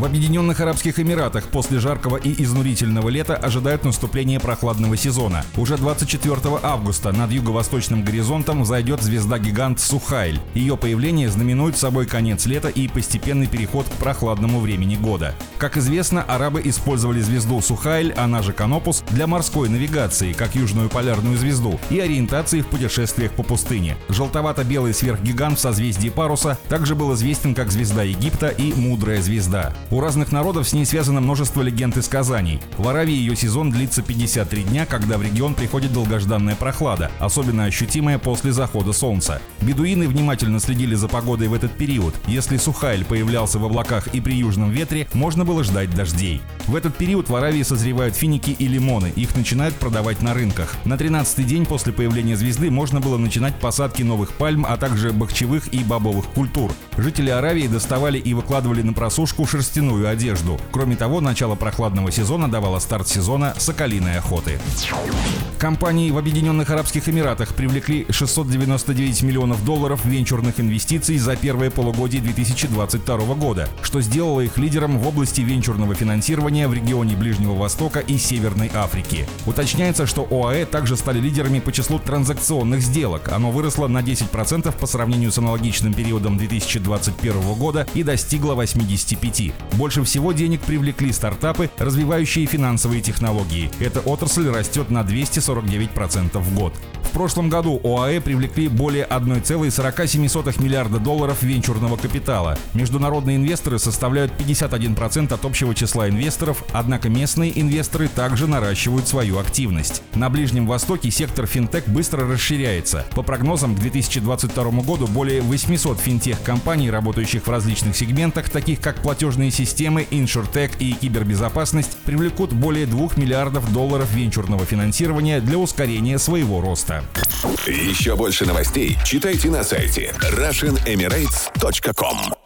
В Объединенных Арабских Эмиратах после жаркого и изнурительного лета ожидают наступления прохладного сезона. Уже 24 августа над юго-восточным горизонтом зайдет звезда-гигант Сухайль. Ее появление знаменует собой конец лета и постепенный переход к прохладному времени года. Как известно, арабы использовали звезду Сухайль, она же Канопус, для морской навигации, как южную полярную звезду, и ориентации в путешествиях по пустыне. Желтовато-белый сверхгигант в созвездии Паруса также был известен как звезда Египта и мудрая звезда. У разных народов с ней связано множество легенд и сказаний. В Аравии ее сезон длится 53 дня, когда в регион приходит долгожданная прохлада, особенно ощутимая после захода солнца. Бедуины внимательно следили за погодой в этот период. Если Сухайль появлялся в облаках и при южном ветре, можно было ждать дождей. В этот период в Аравии созревают финики и лимоны, их начинают продавать на рынках. На 13-й день после появления звезды можно было начинать посадки новых пальм, а также бахчевых и бобовых культур. Жители Аравии доставали и выкладывали на просушку шерстяные шерстяную одежду. Кроме того, начало прохладного сезона давало старт сезона соколиной охоты. Компании в Объединенных Арабских Эмиратах привлекли 699 миллионов долларов венчурных инвестиций за первое полугодие 2022 года, что сделало их лидером в области венчурного финансирования в регионе Ближнего Востока и Северной Африки. Уточняется, что ОАЭ также стали лидерами по числу транзакционных сделок. Оно выросло на 10% по сравнению с аналогичным периодом 2021 года и достигло 85. Больше всего денег привлекли стартапы, развивающие финансовые технологии. Эта отрасль растет на 249% в год. В прошлом году ОАЭ привлекли более 1,47 миллиарда долларов венчурного капитала. Международные инвесторы составляют 51% от общего числа инвесторов, однако местные инвесторы также наращивают свою активность. На Ближнем Востоке сектор финтех быстро расширяется. По прогнозам, к 2022 году более 800 финтех-компаний, работающих в различных сегментах, таких как платежные системы, иншуртек и кибербезопасность, привлекут более 2 миллиардов долларов венчурного финансирования для ускорения своего роста. Еще больше новостей читайте на сайте RussianEmirates.com